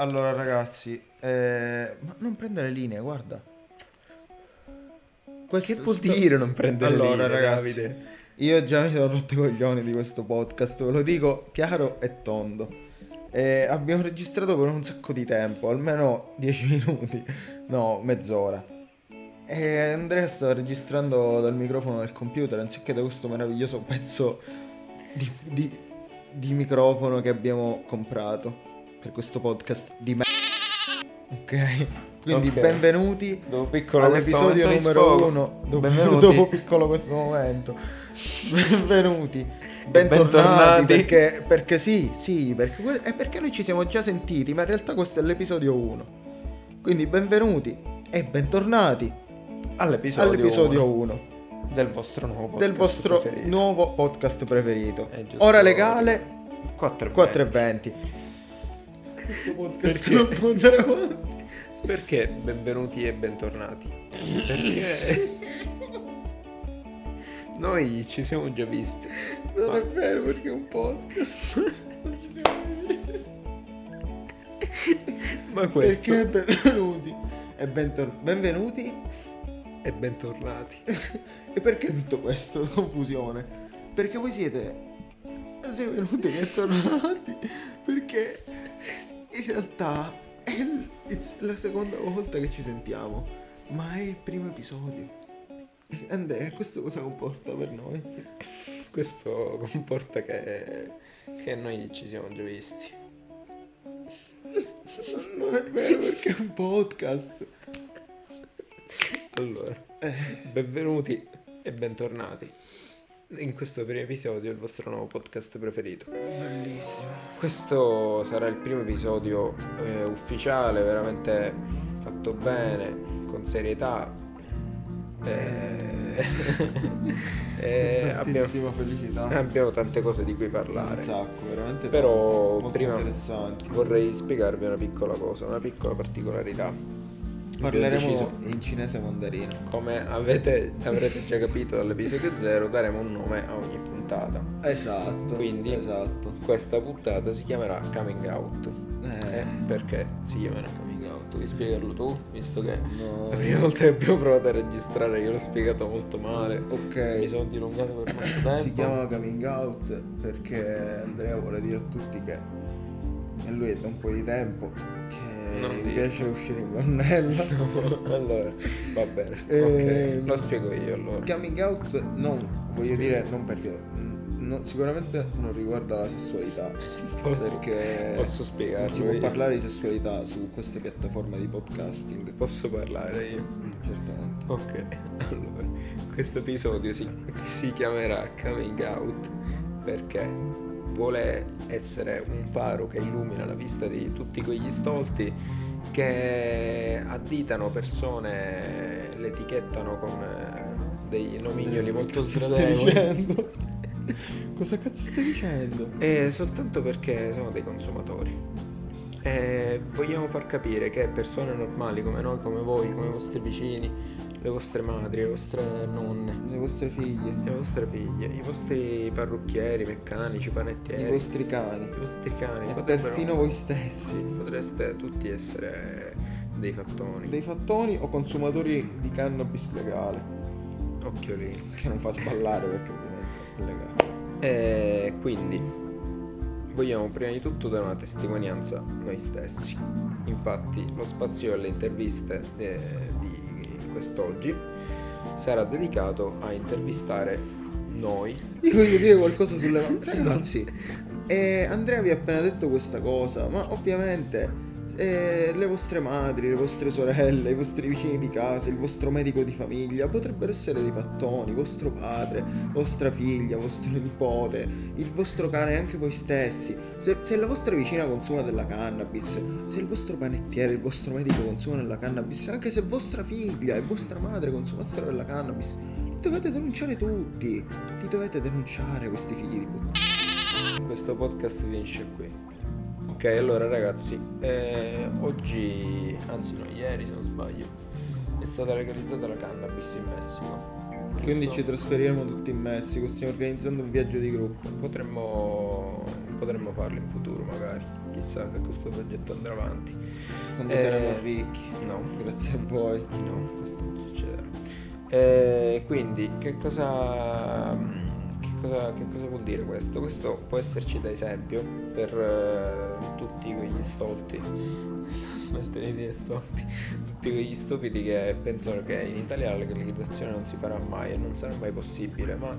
Allora ragazzi, eh, ma non prendere linee, guarda. Questo che vuol dire non prendere allora, linee, ragazzi, Davide? Io già mi sono rotto i coglioni di questo podcast, ve lo dico chiaro e tondo. Eh, abbiamo registrato per un sacco di tempo, almeno 10 minuti, no, mezz'ora. E Andrea stava registrando dal microfono del computer anziché da questo meraviglioso pezzo di, di, di microfono che abbiamo comprato per questo podcast di me. Ok, quindi Ok. benvenuti Dopo piccolo all'episodio numero sfogo. uno. Dopo, dopo piccolo questo momento. Benvenuti. Bentornati, bentornati. perché, perché sì, sì, perché, è perché noi ci siamo già sentiti, ma in realtà questo è l'episodio 1. Quindi benvenuti e bentornati all'episodio, all'episodio uno 1 del vostro nuovo podcast del vostro preferito. nuovo podcast preferito. Ora legale 4 4,20. Questo podcast Perché? non può andare avanti. Perché benvenuti e bentornati? Perché noi ci siamo già visti. Non Ma- è vero perché è un podcast. Non ci siamo visti. Ma questo Perché benvenuti e bentor- benvenuti e bentornati. e perché tutto questo confusione? Perché voi siete siete venuti e tornati perché in realtà è la seconda volta che ci sentiamo, ma è il primo episodio. E questo cosa comporta per noi? Questo comporta che, che noi ci siamo già visti. Non è vero perché è un podcast. Allora, Eh, benvenuti e bentornati in questo primo episodio del vostro nuovo podcast preferito. bellissimo. Questo sarà il primo episodio eh, ufficiale, veramente fatto bene, con serietà. Eh, eh, abbiamo, Tantissima felicità. abbiamo tante cose di cui Un parlare. sacco, veramente Però prima vorrei spiegarvi una piccola cosa, una piccola particolarità. Parleremo in cinese mandarino. come avete, avrete già capito dall'episodio 0, daremo un nome a ogni puntata. Esatto. Quindi- Esatto. Questa puntata si chiamerà Coming Out. Eh, Eh, perché si chiamerà Coming Out? Vuoi spiegarlo tu? Visto che no. la prima volta che abbiamo provato a registrare io l'ho spiegato molto male. Mi Ok. sono dilungato per molto tempo. Si chiama coming out perché Andrea vuole dire a tutti che e lui è da un po' di tempo che Non dire. piace uscire in gonnella. allora, va bene. Ehm, ok, lo spiego io allora. Coming out non voglio dire non perché mm, no- sicuramente non riguarda la sessualità Posso, perché posso non si spiegarlo può io? parlare di sessualità su queste piattaforme di podcasting Posso parlare io? certamente Ok, allora, questo episodio si, si chiamerà Coming Out perché vuole essere un faro che illumina la vista di tutti quegli stolti che additano persone, le etichettano con eh, dei nomignoli molto Cosa stai sgradevoli dicendo? cosa cazzo stai dicendo? e soltanto perché sono dei consumatori. E vogliamo far capire che persone normali come noi, come voi, come i vostri vicini, le vostre madri, le vostre nonne, le vostre figlie. Le vostre figlie, i vostri parrucchieri, meccanici, panettieri, i vostri cani. I vostri cani, e perfino voi stessi. Potreste tutti essere dei fattoni, dei fattoni o consumatori di cannabis legale. Occhiolini. che non fa sballare perché ovviamente è legale E quindi vogliamo prima di tutto dare una testimonianza noi stessi. Infatti lo spazio alle interviste eh, di quest'oggi sarà dedicato a intervistare noi. Io voglio dire qualcosa sulle ragazzi. eh, Andrea vi ha appena detto questa cosa, ma ovviamente eh, le vostre madri, le vostre sorelle, i vostri vicini di casa, il vostro medico di famiglia potrebbero essere dei fattoni, vostro padre, vostra figlia, vostro nipote, il vostro cane anche voi stessi. Se, se la vostra vicina consuma della cannabis, se il vostro panettiere, il vostro medico consuma della cannabis, anche se vostra figlia e vostra madre consumassero della cannabis, li dovete denunciare tutti. Li dovete denunciare questi figli di puttana. Questo podcast finisce qui. Ok, allora ragazzi, eh, oggi, anzi no, ieri se non sbaglio, è stata legalizzata la cannabis in Messico. Quindi ci trasferiremo tutti in Messico, stiamo organizzando un viaggio di gruppo. Potremmo, potremmo farlo in futuro magari. chissà se questo progetto andrà avanti. Quando Eh, saremo ricchi. No, Grazie a voi. no, questo non succederà. Eh, quindi, che cosa, cosa, che cosa vuol dire questo? Questo può esserci da esempio per eh, tutti quegli stolti, smettere di stolti, tutti quegli stupidi che pensano che in Italia la legalizzazione non si farà mai e non sarà mai possibile, ma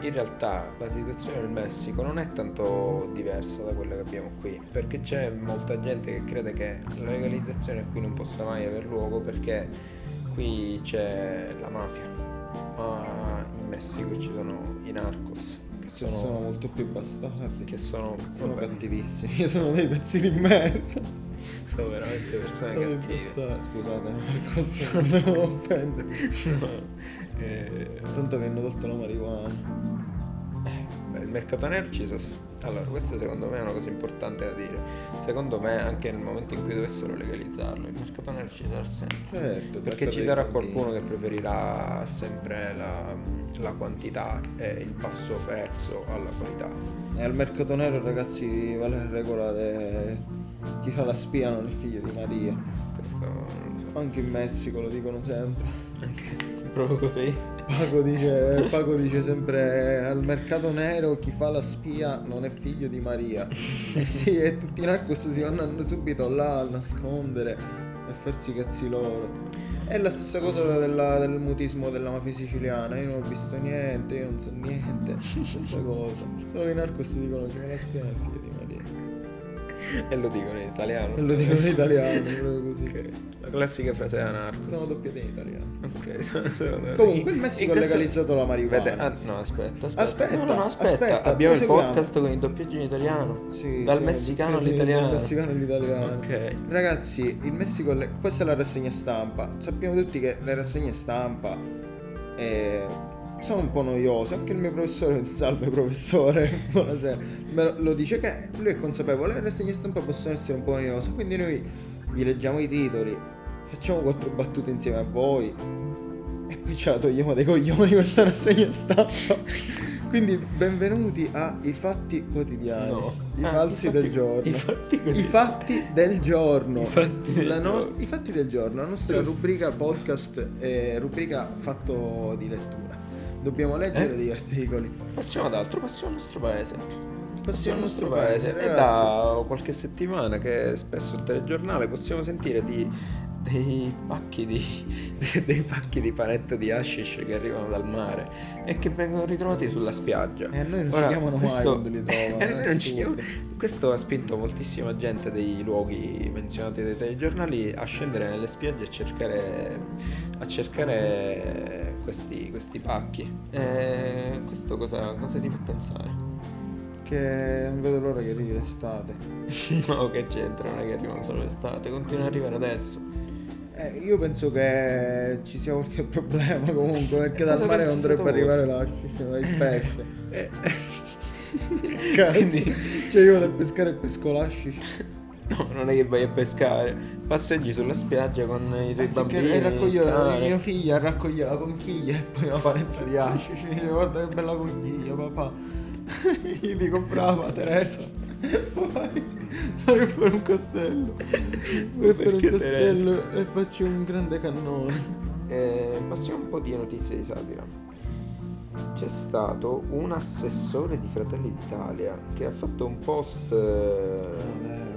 in realtà la situazione del Messico non è tanto diversa da quella che abbiamo qui, perché c'è molta gente che crede che la legalizzazione qui non possa mai aver luogo perché qui c'è la mafia, ma in Messico ci sono i narcos che Sono, sono, molto più bastardi. che sono, sono cattivissimi. Sono dei pezzi di merda. sono veramente persone Sono cattive. Scusate, Marcos, non devo offendere. No, eh, Tanto che hanno tolto la marijuana. Mercato nero ci sa. Allora, questa secondo me è una cosa importante da dire. Secondo me, anche nel momento in cui dovessero legalizzarlo, il mercato nero ci sarà sempre. Certo. Perché ci sarà qualcuno che preferirà sempre la, la quantità e il basso prezzo alla qualità. E al mercato nero, ragazzi, vale la regola de... chi fa la spia non è figlio di Maria. Questo non lo so. Anche in Messico lo dicono sempre. Anche proprio così. Paco dice, Paco dice sempre al mercato nero chi fa la spia non è figlio di Maria. E sì, e tutti i narcos si vanno subito là a nascondere e farsi i cazzi loro. È la stessa cosa della- del mutismo della mafia siciliana. Io non ho visto niente, io non so niente. Stessa cosa. Solo i narcos dicono che la spia è figlio. E lo dicono in italiano. E lo dicono in italiano, proprio così. Ok. La classica frase da Sono narcos. doppiate in italiano. Ok, sono- sono- Comunque il in Messico ha questo- legalizzato la marijuana. Vede- ah, no, aspetta, aspetta. Aspetta, No, no, no, aspetta. aspetta, Abbiamo il podcast con il doppiaggio in italiano. Sì, Dal messicano doppiati all'italiano. Dal messicano all'italiano. Ok. Ragazzi, il Messico, le- questa è la rassegna stampa. Sappiamo tutti che le rassegne stampa eh, sono un po' noiose. Anche il mio professore, salve professore, buonasera, me lo, dice che lui è consapevole. Le rassegne stampa possono essere un po' noiose. Quindi noi vi leggiamo i titoli, facciamo quattro battute insieme a voi e poi ce la togliamo dai coglioni questa rassegna stampa. Quindi benvenuti a I Fatti Quotidiani, No. i Ah, falsi fatti- del giorno. i fatti. I fatti del giorno. I fatti del nos- giorno. I fatti del giorno, la nostra rubrica podcast, eh, rubrica fatto di lettura. Dobbiamo leggere Eh? degli articoli. Passiamo ad altro, passiamo al nostro paese. Passiamo al nostro paese. paese, È da qualche settimana che spesso il telegiornale possiamo sentire di, dei pacchi di dei pacchi di panetta di hashish che arrivano dal mare e che vengono ritrovati sulla spiaggia. E a noi non ci Ora, chiamano mai quando li trovano, Eh, ci Questo ha spinto moltissima gente dei luoghi menzionati dai telegiornali a scendere nelle spiagge a cercare, a cercare questi, questi pacchi. E questo cosa, cosa ti fa pensare? Che non vedo l'ora che arrivi l'estate. no, che c'entra, non è che arrivano solo l'estate, continua ad arrivare adesso. Eh, io penso che ci sia qualche problema comunque, perché dal mare non dovrebbe arrivare ma il pesce. Eh, Cazzo. Quindi- Cioè io vado a pescare e pesco l'ascish. no, non è che vai a pescare, passeggi sulla spiaggia con i tuoi Anziché bambini. raccoglie la, strani. mia figlia raccoglie la conchiglia e poi una panetta di hashish. Dice, guarda che bella conchiglia, papà. Gli dico brava Teresa. Vai, vai a fare un castello. Vai a fare un castello e faccio un grande cannone. Eh, passiamo un po' di notizie di satira. C'è stato un assessore di Fratelli d'Italia che ha fatto un post eh,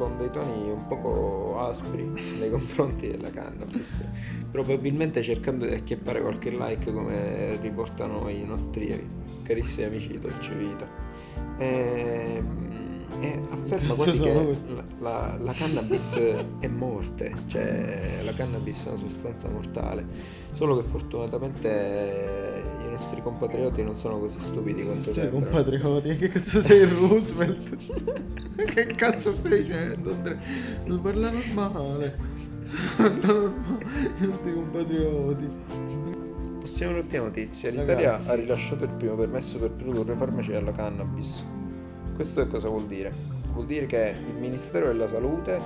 con dei toni un poco aspri nei confronti della cannabis, probabilmente cercando di acchiappare qualche like come riportano i nostri carissimi amici di Dolce Vita. E, e afferma quasi che la, la- la cannabis è morte, cioè la cannabis è una sostanza mortale, solo che fortunatamente nostri compatrioti non sono così stupidi quanto Nostri sembrano. compatrioti, che cazzo sei Roosevelt? che cazzo stai dicendo Andrea? Non parla normale. Parla normale. I nostri compatrioti. Passiamo all'ultima notizia. L'Italia Ragazzi. ha rilasciato il primo permesso per produrre farmaci alla cannabis. Questo che cosa vuol dire? Vuol dire che il Ministero della Salute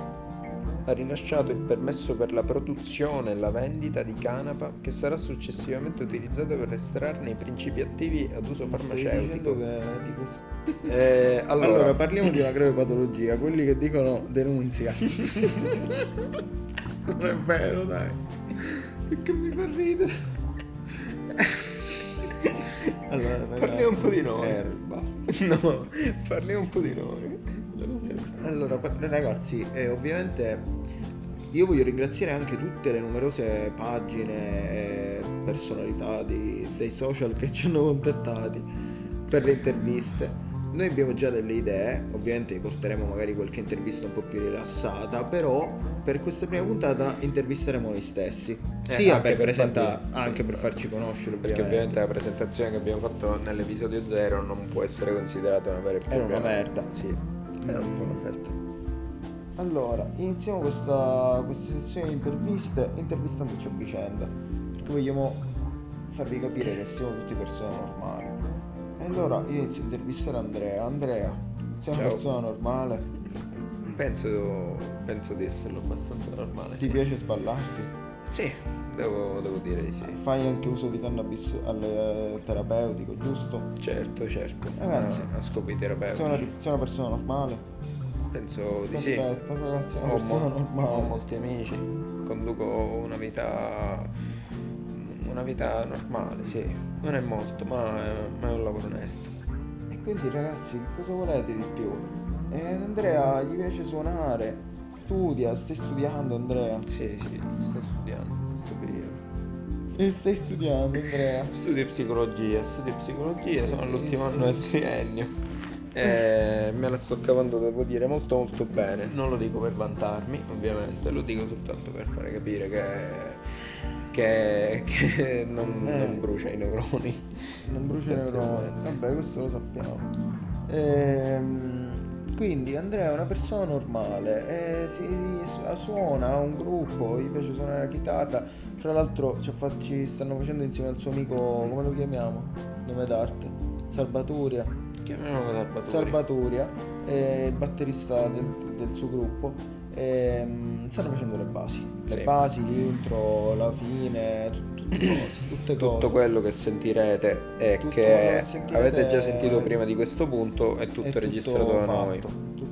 ha rilasciato il permesso per la produzione e la vendita di canapa che sarà successivamente utilizzato per estrarne i principi attivi ad uso farmaceutico. che questo... Eh, Allora, allora, parliamo di una grave patologia, quelli che dicono denunzia. non è vero, dai. Perché mi fa ridere. allora, ragazzi, Parliamo un po' di noi. eh, basta. no, parliamo un po' di noi. Allora, ragazzi, eh, ovviamente io voglio ringraziare anche tutte le numerose pagine e personalità di- dei social che ci hanno contattati per le interviste. Noi abbiamo già delle idee, ovviamente vi porteremo magari qualche intervista un po' più rilassata, però per questa prima puntata intervisteremo noi stessi, sia Eh, anche per per presentare, farvi- sì, anche per esatto. farci conoscere, Perché ovviamente la presentazione che abbiamo fatto nell'episodio 0 non può essere considerata una vera e propria Era una merda. Sì, era un po' una merda. Allora, iniziamo questa, questa sezione di interviste intervistandoci a vicenda, perché vogliamo farvi capire che siamo tutti persone normali. E allora io inizio a intervistare Andrea. Andrea, sei una Ciao. persona normale? Penso, penso di esserlo abbastanza normale. Ti sì. piace sballarti? Sì, devo, devo dire di sì. Fai anche uso di cannabis al, eh, terapeutico, giusto? Certo, certo. Ragazzi, a, a scopi terapeutici. Sei una, sei una persona normale? Penso di sì. Perfetto, ragazzi, sei una Ho, persona mo- normale. ho molti amici, conduco una vita una vita normale, sì. Non è molto, ma è, ma è un lavoro onesto. E quindi ragazzi, che cosa volete di più? Eh, Andrea gli piace suonare, studia, stai studiando Andrea. Sì, sì, sto studiando. E stai studiando Andrea. Studio psicologia, studio psicologia, sono all'ultimo anno del triennio. E me la sto cavando, devo dire, molto molto bene. Non lo dico per vantarmi, ovviamente, lo dico soltanto per fare capire che, che, che non, Eh. non brucia i neuroni. Non brucia i neuroni. Vabbè, questo lo sappiamo. Ehm, quindi Andrea è una persona normale, eh, si, su- suona, ha un gruppo, gli piace suonare la chitarra. Tra l'altro ci, ci stanno facendo insieme al suo amico, come lo chiamiamo? Nome d'arte? Salvaturia. Chiamiamolo Salvatore. Salvaturia, è il batterista del, del suo gruppo. ehm, stanno facendo le basi. Le Sì. basi, l'intro, la fine, tut- tutte cose. Tutte Tutto cose. quello che sentirete e Tutto che che sentirete avete già sentito prima di questo punto è tutto È registrato da fatto, noi.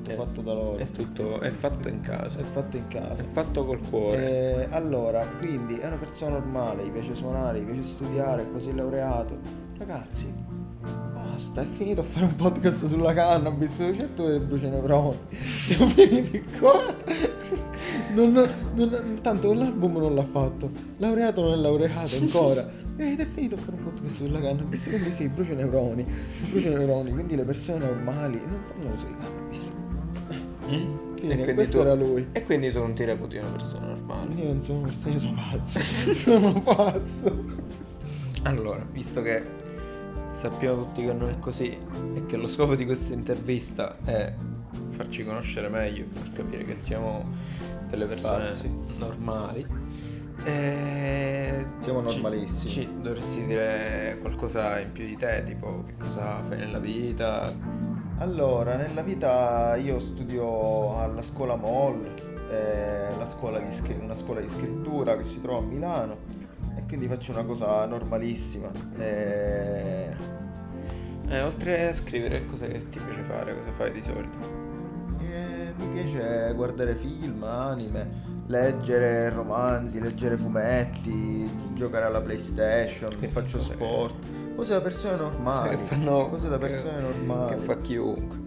Tutto Eh, fatto da loro. È tutto è fatto in casa. È fatto in È casa. fatto col cuore. Eh, allora, quindi è una persona normale, gli piace suonare, gli piace studiare, è quasi laureato. Ragazzi, basta, è finito a fare un podcast sulla cannabis, certo che brucia i neuroni. Siamo finiti qua. Non, non- tanto quell'album non l'ha fatto. Laureato non è laureato ancora. Ed è finito a fare un podcast sulla cannabis, quindi sì, brucia i neuroni. Brucia i neuroni, quindi le persone normali non fanno uso di cannabis. Mm? Fine, questo era lui. e quindi tu non ti reputi una persona normale. Io non sono una persona, io sono pazzo. sono pazzo. Allora, visto che sappiamo tutti che non è così e che lo scopo di questa intervista è farci conoscere meglio e far capire che siamo delle persone Pazzi. normali. eh, Siamo ci- normalissimi. Ci, dovresti dire qualcosa in più di te, tipo che cosa fai nella vita. Allora, nella vita io studio alla scuola MOL, eh, la scuola di una scuola di scrittura che si trova a Milano e quindi faccio una cosa normalissima. Eh, Eh, oltre a scrivere, cosa ti piace fare? Cosa fai di solito? eh, mi piace guardare film, anime, leggere romanzi, leggere fumetti, giocare alla PlayStation, Che faccio sport, cose da persone normali, Che fanno- cose da che- persone normali. Che fa chiunque.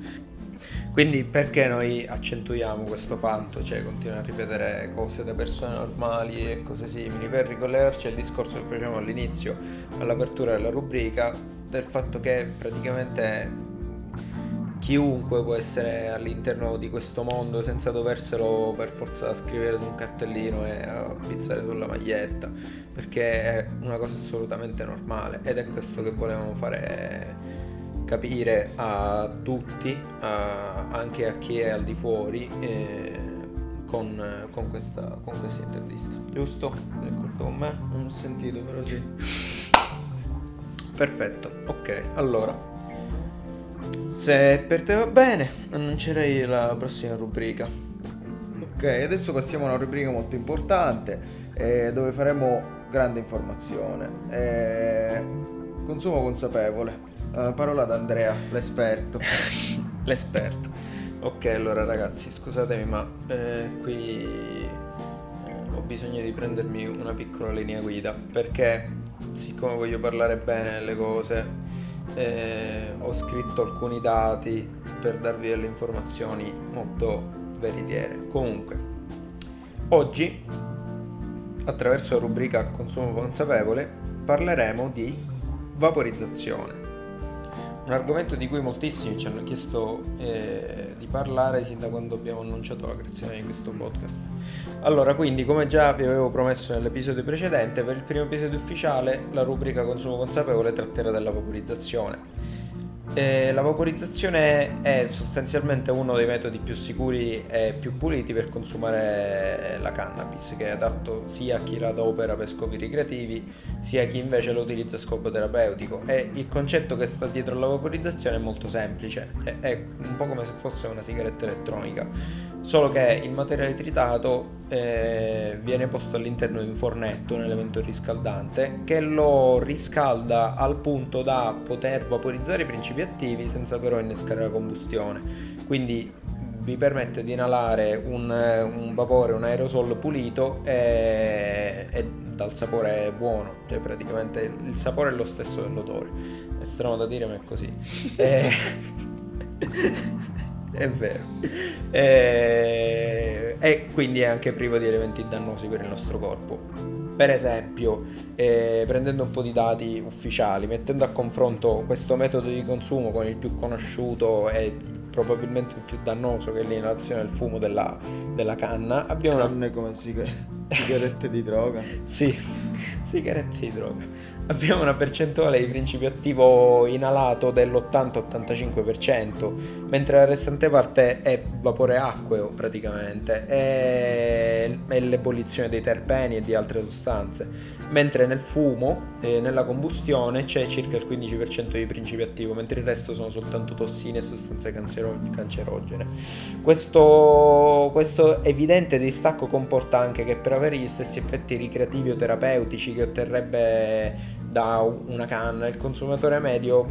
Quindi perché noi accentuiamo questo fatto, cioè continuiamo a ripetere cose da persone normali e cose simili, per ricollegarci al discorso che facevamo all'inizio, all'apertura della rubrica, del fatto che praticamente chiunque può essere all'interno di questo mondo senza doverselo per forza scrivere su un cartellino e appizzare sulla maglietta, perché è una cosa assolutamente normale ed è questo che volevamo fare capire a tutti, a- anche a chi è al di fuori, eh, con, con questa, con questa intervista. Giusto? D'accordo con me? Non ho sentito però sì. Perfetto, ok, allora. Se per te va bene, annuncerei la prossima rubrica. Ok, adesso passiamo a una rubrica molto importante eh, dove faremo grande informazione. Eh, consumo consapevole. Uh, parola ad Andrea, l'esperto. l'esperto. Ok, allora ragazzi, scusatemi, ma eh, qui eh, ho bisogno di prendermi una piccola linea guida perché siccome voglio parlare bene delle cose, eh, ho scritto alcuni dati per darvi delle informazioni molto veritiere. Comunque, oggi, attraverso la rubrica Consumo consapevole, parleremo di vaporizzazione un argomento di cui moltissimi ci hanno chiesto eh, di parlare sin da quando abbiamo annunciato la creazione di questo podcast. Allora, quindi, come già vi avevo promesso nell'episodio precedente, per il primo episodio ufficiale la rubrica Consumo consapevole tratterà della vaporizzazione. Eh, la vaporizzazione è sostanzialmente uno dei metodi più sicuri e più puliti per consumare la cannabis, che è adatto sia a chi la adopera per scopi ricreativi, sia a chi invece lo utilizza a scopo terapeutico. E il concetto che sta dietro alla vaporizzazione è molto semplice, è, è un po' come se fosse una sigaretta elettronica, solo che il materiale tritato eh, viene posto all'interno di un fornetto, un elemento riscaldante, che lo riscalda al punto da poter vaporizzare i principi attivi senza però innescare la combustione. Quindi vi permette di inalare un, un vapore, un aerosol pulito e, e, dal sapore buono, cioè praticamente il sapore è lo stesso dell'odore. È strano da dire ma è così. e... è vero. E... e quindi è anche privo di elementi dannosi per il nostro corpo. Per esempio, eh, prendendo un po' di dati ufficiali, mettendo a confronto questo metodo di consumo con il più conosciuto e probabilmente il più dannoso che è l'inalazione del fumo della, della canna, abbiamo Canne una... come sigarette di droga. sì, sigarette di droga abbiamo una percentuale di principio attivo inalato dell'80-85%, mentre la restante parte è vapore acqueo praticamente, e, l'ebollizione dei terpeni e di altre sostanze. Mentre nel fumo e nella combustione c'è circa il 15% di principio attivo, mentre il resto sono soltanto tossine e sostanze cancerogene. Questo, questo evidente distacco comporta anche che per avere gli stessi effetti ricreativi o terapeutici che otterrebbe da una canna, il consumatore medio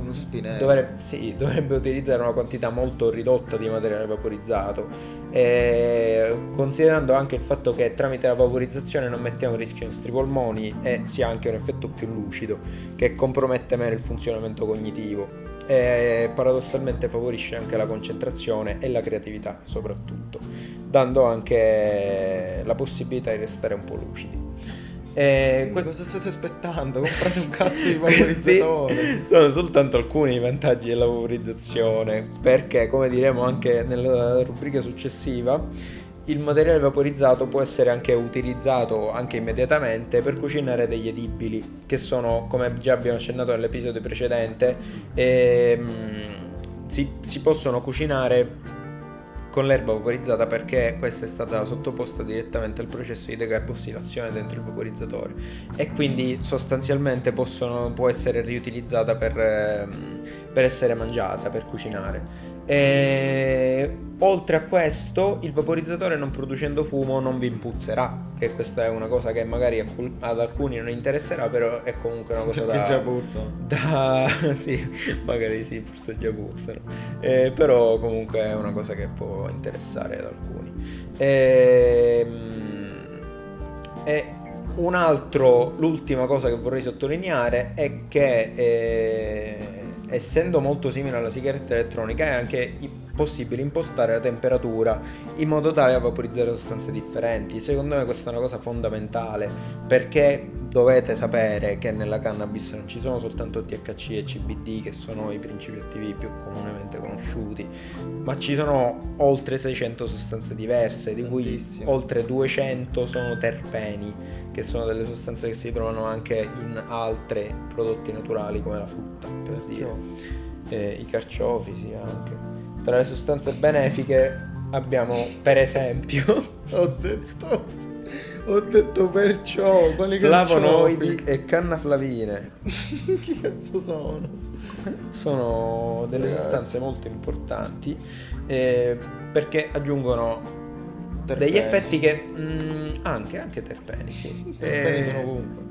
dovrebbe, sì, dovrebbe, utilizzare una quantità molto ridotta di materiale vaporizzato, e considerando anche il fatto che tramite la vaporizzazione non mettiamo a rischio i nostri polmoni e si ha anche un effetto più lucido che compromette meno il funzionamento cognitivo e paradossalmente favorisce anche la concentrazione e la creatività soprattutto, dando anche la possibilità di restare un po' lucidi. E que- cosa state aspettando? Comprate un cazzo di vaporizzatore. sono soltanto alcuni vantaggi della vaporizzazione, perché come diremo anche nella rubrica successiva, il materiale vaporizzato può essere anche utilizzato anche immediatamente per cucinare degli edibili, che sono, come già abbiamo accennato nell'episodio precedente, ehm, si, si possono cucinare con l'erba vaporizzata perché questa è stata sottoposta direttamente al processo di decarbossilazione dentro il vaporizzatore e quindi sostanzialmente possono, può essere riutilizzata per, ehm, per essere mangiata, per cucinare. E, oltre a questo, il vaporizzatore non producendo fumo non vi impuzzerà, che questa è una cosa che magari ad alcuni non interesserà, però è comunque una cosa da... già puzzano. Da... sì, magari sì, forse già puzzano. Eh, però comunque è una cosa che può interessare ad alcuni. E, e un altro, l'ultima cosa che vorrei sottolineare è che... Eh, essendo molto simile alla sigaretta elettronica, è anche possibile impostare la temperatura in modo tale da vaporizzare sostanze differenti. Secondo me questa è una cosa fondamentale perché dovete sapere che nella cannabis non ci sono soltanto THC e CBD che sono i principi attivi più comunemente conosciuti, ma ci sono oltre 600 sostanze diverse, di cui oltre 200 sono terpeni, che sono delle sostanze che si trovano anche in altri prodotti naturali come la frutta, per dire. Eh, I carciofi sì anche. Tra le sostanze benefiche abbiamo per esempio... ho detto... Ho detto perciò, quali Flavonoidi e cannaflavine. Che cazzo sono? Sono delle Ragazzi. sostanze molto importanti eh, perché aggiungono Terpeni. degli effetti che... mm, anche, anche terpeni, sì. Terpeni Eh, sono ovunque.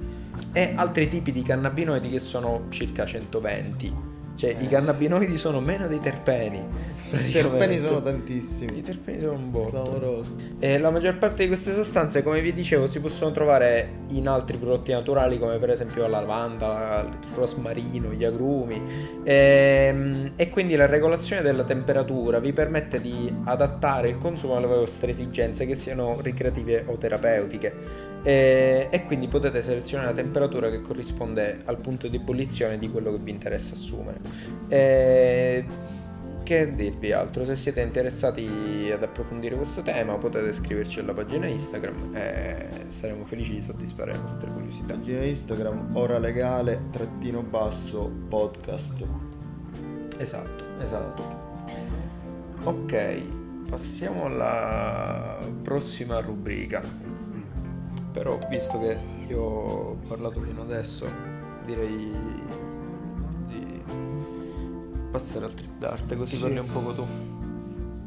e altri tipi di cannabinoidi che sono circa 120. Cioè, Eh. i cannabinoidi sono meno dei terpeni. I terpeni sono I tantissimi. terpeni sono un botto. Clamoroso. E la maggior parte di queste sostanze, come vi dicevo, si possono trovare in altri prodotti naturali, come per esempio la lavanda, il rosmarino, gli agrumi. Ehm, E, quindi la regolazione della temperatura vi permette di adattare il consumo alle vostre esigenze, che siano ricreative o terapeutiche. E, e quindi potete selezionare la temperatura che corrisponde al punto di ebollizione di quello che vi interessa assumere. E che dirvi altro? Se siete interessati ad approfondire questo tema potete scriverci alla pagina Instagram e saremo felici di soddisfare le vostre curiosità. Pagina Instagram, ora legale, trattino basso, podcast. Esatto, esatto. Ok, passiamo alla prossima rubrica. Però visto che io ho parlato fino adesso, direi di passare al trip d'arte così Sì. parli un poco tu.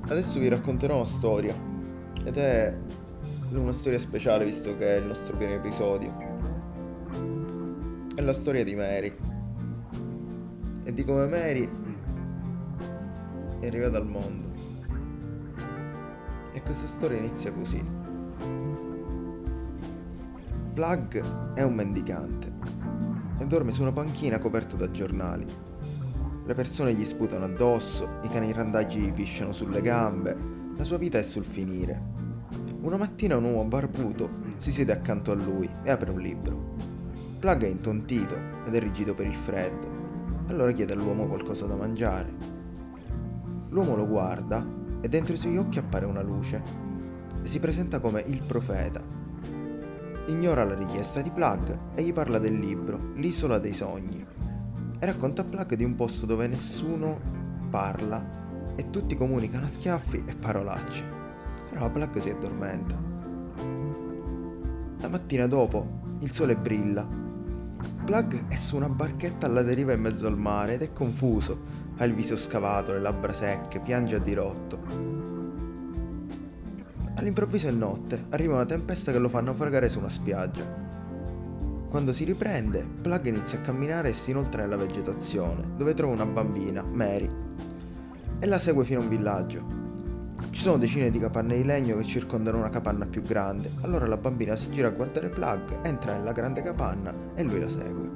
Adesso vi racconterò una storia. Ed è una storia speciale visto che è il nostro primo episodio. È la storia di Mary. E di come Mary è arrivata al mondo. E questa storia inizia così. Plug è un mendicante e dorme su una panchina coperto da giornali. Le persone gli sputano addosso, i cani randaggi gli pisciano sulle gambe, la sua vita è sul finire. Una mattina un uomo barbuto si siede accanto a lui e apre un libro. Plug è intontito ed è rigido per il freddo. Allora chiede all'uomo qualcosa da mangiare. L'uomo lo guarda e dentro i suoi occhi appare una luce si presenta come il profeta. Ignora la richiesta di Plug e gli parla del libro L'isola dei sogni e racconta a Plug di un posto dove nessuno parla e tutti comunicano a schiaffi e parolacce. Allora Plug si addormenta. La mattina dopo il sole brilla. Plug è su una barchetta alla deriva in mezzo al mare ed è confuso. Ha il viso scavato, le labbra secche, piange a dirotto. All'improvviso è notte, arriva una tempesta che lo fa naufragare su una spiaggia. Quando si riprende, Plug inizia a camminare e si inoltra nella vegetazione, dove trova una bambina, Mary, e la segue fino a un villaggio. Ci sono decine di capanne di legno che circondano una capanna più grande, allora la bambina si gira a guardare Plug, entra nella grande capanna e lui la segue.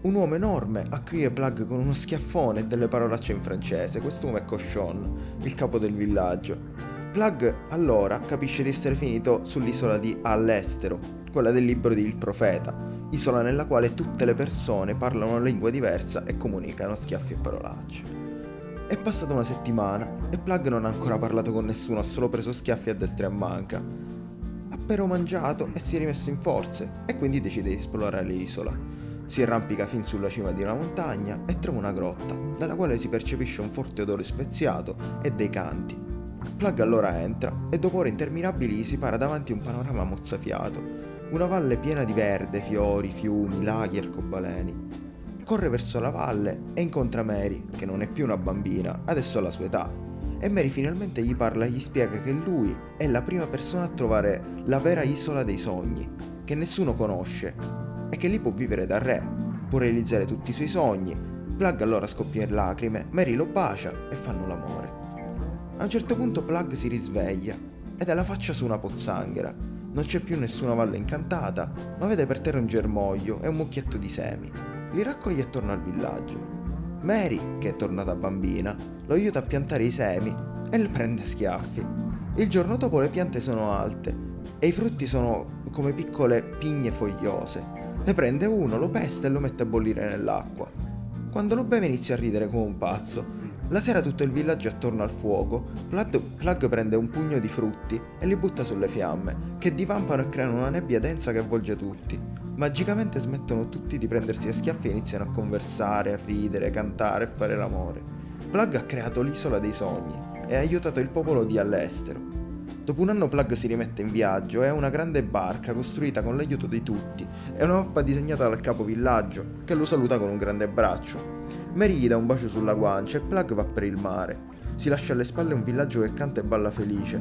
Un uomo enorme accuie Plug con uno schiaffone e delle parolacce in francese, quest'uomo è Cochon, il capo del villaggio. Plug allora capisce di essere finito sull'isola di All'estero, quella del libro di Il Profeta, isola nella quale tutte le persone parlano una lingua diversa e comunicano schiaffi e parolacce. È passata una settimana e Plug non ha ancora parlato con nessuno, ha solo preso schiaffi a destra e a manca. Ha però mangiato e si è rimesso in forze e quindi decide di esplorare l'isola. Si arrampica fin sulla cima di una montagna e trova una grotta, dalla quale si percepisce un forte odore speziato e dei canti. Plug allora entra e dopo ore interminabili si para davanti un panorama mozzafiato, una valle piena di verde, fiori, fiumi, laghi e arcobaleni. Corre verso la valle e incontra Mary, che non è più una bambina, adesso ha la sua età. E Mary finalmente gli parla e gli spiega che lui è la prima persona a trovare la vera isola dei sogni, che nessuno conosce, e che lì può vivere da re, può realizzare tutti i suoi sogni. Plug allora scoppia in lacrime, Mary lo bacia e fanno l'amore. A un certo punto Plug si risveglia ed ha la faccia su una pozzanghera. Non c'è più nessuna valle incantata, ma vede per terra un germoglio e un mucchietto di semi. Li raccoglie e torna al villaggio. Mary, che è tornata bambina, lo aiuta a piantare i semi e le prende schiaffi. Il giorno dopo le piante sono alte e i frutti sono come piccole pigne fogliose. Ne prende uno, lo pesta e lo mette a bollire nell'acqua. Quando lo beve inizia a ridere come un pazzo. La sera tutto il villaggio è attorno al fuoco. Plug, prende un pugno di frutti e li butta sulle fiamme, che divampano e creano una nebbia densa che avvolge tutti. Magicamente smettono tutti di prendersi a schiaffi e iniziano a conversare, a ridere, cantare e fare l'amore. Plug ha creato l'isola dei sogni e ha aiutato il popolo di all'estero. Dopo un anno Plug si rimette in viaggio e ha una grande barca costruita con l'aiuto di tutti e una mappa disegnata dal capo villaggio, che lo saluta con un grande abbraccio. Mary gli dà un bacio sulla guancia e Plug va per il mare. Si lascia alle spalle un villaggio che canta e balla felice.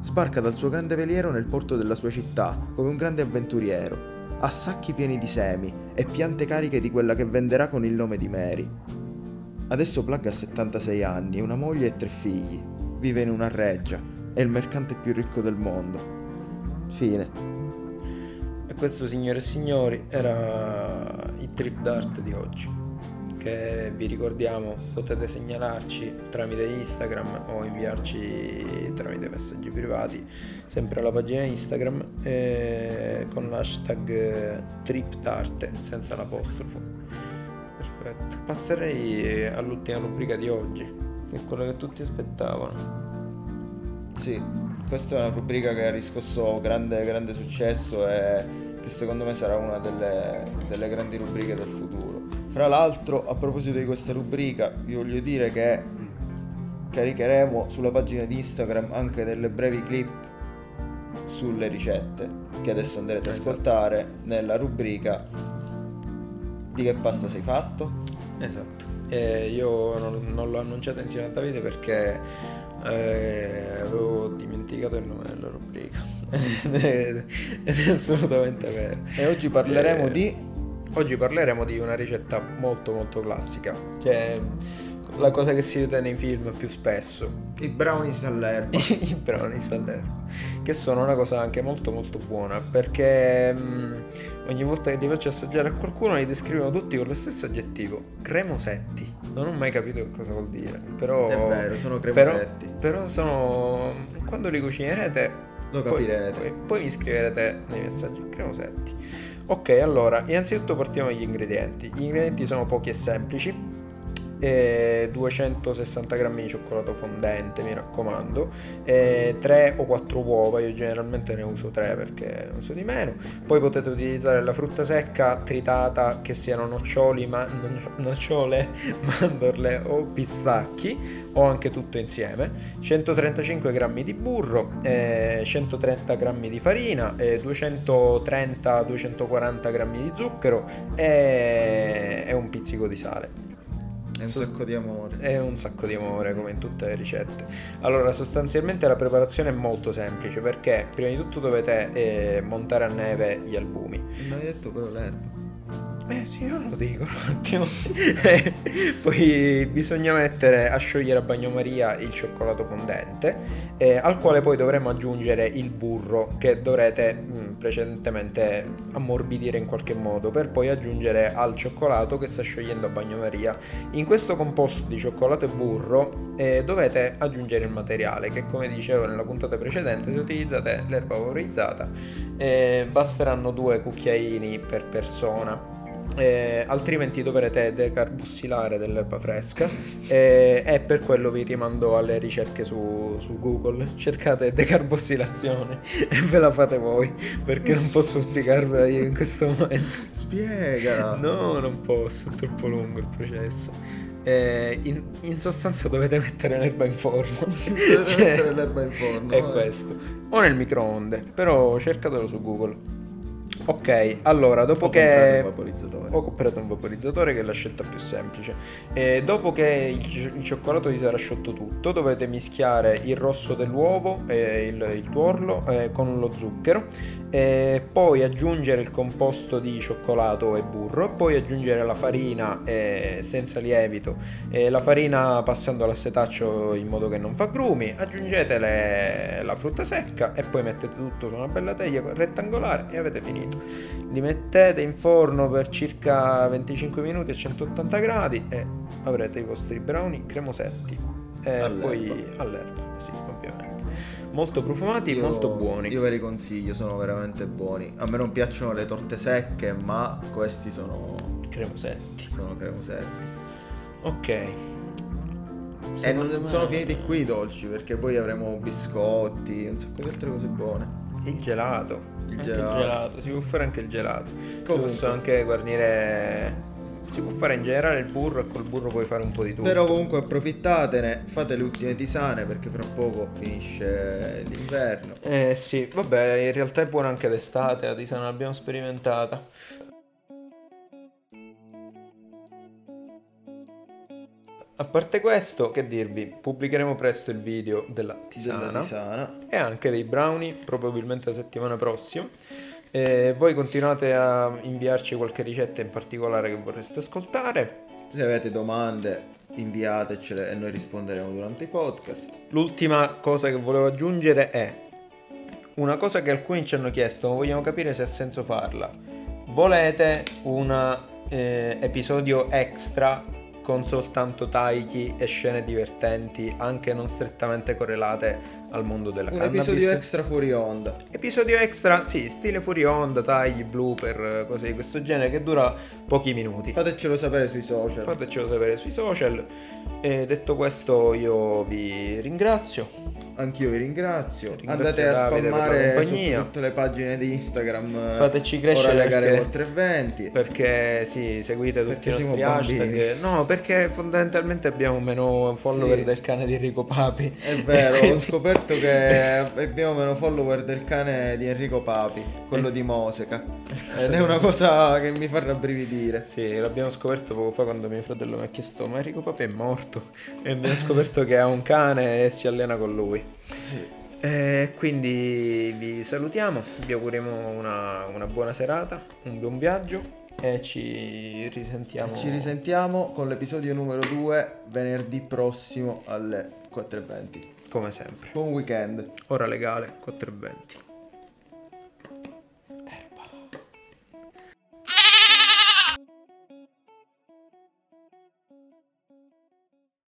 Sbarca dal suo grande veliero nel porto della sua città come un grande avventuriero. Ha sacchi pieni di semi e piante cariche di quella che venderà con il nome di Mary. Adesso Plug ha 76 anni, una moglie e tre figli. Vive in una reggia. È il mercante più ricco del mondo. Fine. E questo, signore e signori, era il trip d'arte di oggi. Che vi ricordiamo potete segnalarci tramite Instagram o inviarci tramite messaggi privati, sempre alla pagina Instagram eh, con l'hashtag trip d'arte senza l'apostrofo. Perfetto. Passerei all'ultima rubrica di oggi, che è quella che tutti aspettavano. Sì, questa è una rubrica che ha riscosso grande, grande successo e che secondo me sarà una delle, delle grandi rubriche del futuro. Fra l'altro, a proposito di questa rubrica, vi voglio dire che caricheremo sulla pagina di Instagram anche delle brevi clip sulle ricette che adesso andrete ad Esatto. ascoltare nella rubrica di che pasta sei fatto. Esatto. E io non, non l'ho annunciata insieme a Davide perché eh, avevo dimenticato il nome della rubrica. Ed è assolutamente vero. E oggi parleremo Eh, di Oggi parleremo di una ricetta molto molto classica, cioè la cosa che si vede nei film più spesso, i brownies all'erba. i brownies all'erba, che sono una cosa anche molto molto buona perché mm, ogni volta che li faccio assaggiare a qualcuno li descrivono tutti con lo stesso aggettivo, cremosetti. Non ho mai capito che cosa vuol dire, però... È vero, sono però, cremosetti. però sono... quando li cucinerete Lo poi- capirete. Poi, poi mi scriverete nei messaggi cremosetti. Ok, allora, innanzitutto partiamo dagli ingredienti. Gli ingredienti sono pochi e semplici. E 260 g di cioccolato fondente, mi raccomando, e 3 o 4 uova, io generalmente ne uso 3 perché ne uso di meno. Poi potete utilizzare la frutta secca tritata, che siano noccioli, ma- nocciole, mandorle o pistacchi, o anche tutto insieme. 135 g di burro, eh, 130 g di farina, eh, 230-240 g di zucchero e, e un pizzico di sale. È un sacco di amore. È un sacco di amore come in tutte le ricette. Allora, sostanzialmente la preparazione è molto semplice perché prima di tutto dovete eh, montare a neve gli albumi. Non hai detto però l'erba. Eh sì, io lo dico un attimo. Eh, poi bisogna mettere a sciogliere a bagnomaria il cioccolato fondente, eh, al quale poi dovremo aggiungere il burro che dovrete mh, precedentemente ammorbidire in qualche modo per poi aggiungere al cioccolato che sta sciogliendo a bagnomaria. In questo composto di cioccolato e burro eh, dovete aggiungere il materiale che come dicevo nella puntata precedente se utilizzate l'erba vaporizzata eh, basteranno due cucchiaini per persona eh, altrimenti dovrete decarbossilare dell'erba fresca. Eh, e per quello vi rimando alle ricerche su, su Google. Cercate decarbossilazione e ve la fate voi perché non posso spiegarvela io in questo momento. Spiegala. no non posso è troppo lungo il processo. Eh, in, in sostanza dovete mettere l'erba in forno. Dovete Cioè, mettere l'erba in forno. è questo. O nel microonde però cercatelo su Google ok allora dopo Ho che ho comprato un vaporizzatore che è la scelta più semplice. E dopo che il, il cioccolato vi sarà sciolto tutto, dovete mischiare il rosso dell'uovo e il, il tuorlo eh, con lo zucchero, e poi aggiungere il composto di cioccolato e burro, poi aggiungere la farina eh, senza lievito, e la farina passando al setaccio in modo che non fa grumi, aggiungete le- la frutta secca e poi mettete tutto su una bella teglia rettangolare e avete finito. Li mettete in forno per circa 25 minuti a 180 gradi e avrete i vostri brownie cremosetti. E All'erba. poi all'erba, sì, ovviamente. Molto profumati e Io- molto buoni. Io ve li consiglio, sono veramente buoni. A me non piacciono le torte secche, ma questi sono, Cremosetti. sono cremosetti. Ok. E non me- sono finiti qui i dolci, perché poi avremo biscotti, un sacco di altre cose buone. Il gelato. Il Anche gelato. Si può fare anche il gelato. Comunque. posso anche guarnire. Si può fare in generale il burro e col burro puoi fare un po' di tutto. Però comunque approfittatene, fate le ultime tisane perché fra poco finisce l'inverno. Eh sì, vabbè, in realtà è buona anche d'estate, la tisana l'abbiamo sperimentata. A parte questo, che dirvi, pubblicheremo presto il video della tisana, Della tisana. e anche dei brownie, probabilmente la settimana prossima. E voi continuate a inviarci qualche ricetta in particolare che vorreste ascoltare. Se avete domande inviatecele e noi risponderemo durante i podcast. L'ultima cosa che volevo aggiungere è una cosa che alcuni ci hanno chiesto, ma vogliamo capire se ha senso farla. Volete un episodio extra con soltanto tagli e scene divertenti, anche non strettamente correlate al mondo della Un cannabis? episodio extra fuori onda. Episodio extra, sì, stile fuori onda, tagli, blooper, cose di questo genere che dura pochi minuti. Fatecelo sapere sui social. Fatecelo sapere sui social. E detto questo io vi ringrazio. Anch'io vi ringrazio. Ringrazio Andate a Davide spammare su tutte le pagine di Instagram. Fateci crescere Ora legare perché- 320. Perché sì, seguite tutti Perché i nostri hashtag. bambini. No, perché fondamentalmente abbiamo meno follower Sì. del cane di Enrico Papi. È vero, ho Quindi- scoperto che abbiamo meno follower del cane di Enrico Papi, quello di Moseca. Ed è una cosa che mi fa rabbrividire. Sì, l'abbiamo scoperto poco fa quando mio fratello mi ha chiesto ma Enrico Papi è morto e abbiamo scoperto che ha un cane e si allena con lui. Sì. E quindi vi salutiamo, vi auguriamo una, una buona serata, un buon viaggio e ci risentiamo. Ci risentiamo con l'episodio numero 2 venerdì prossimo alle 4.20. come sempre. Buon weekend. Ora legale 4.20.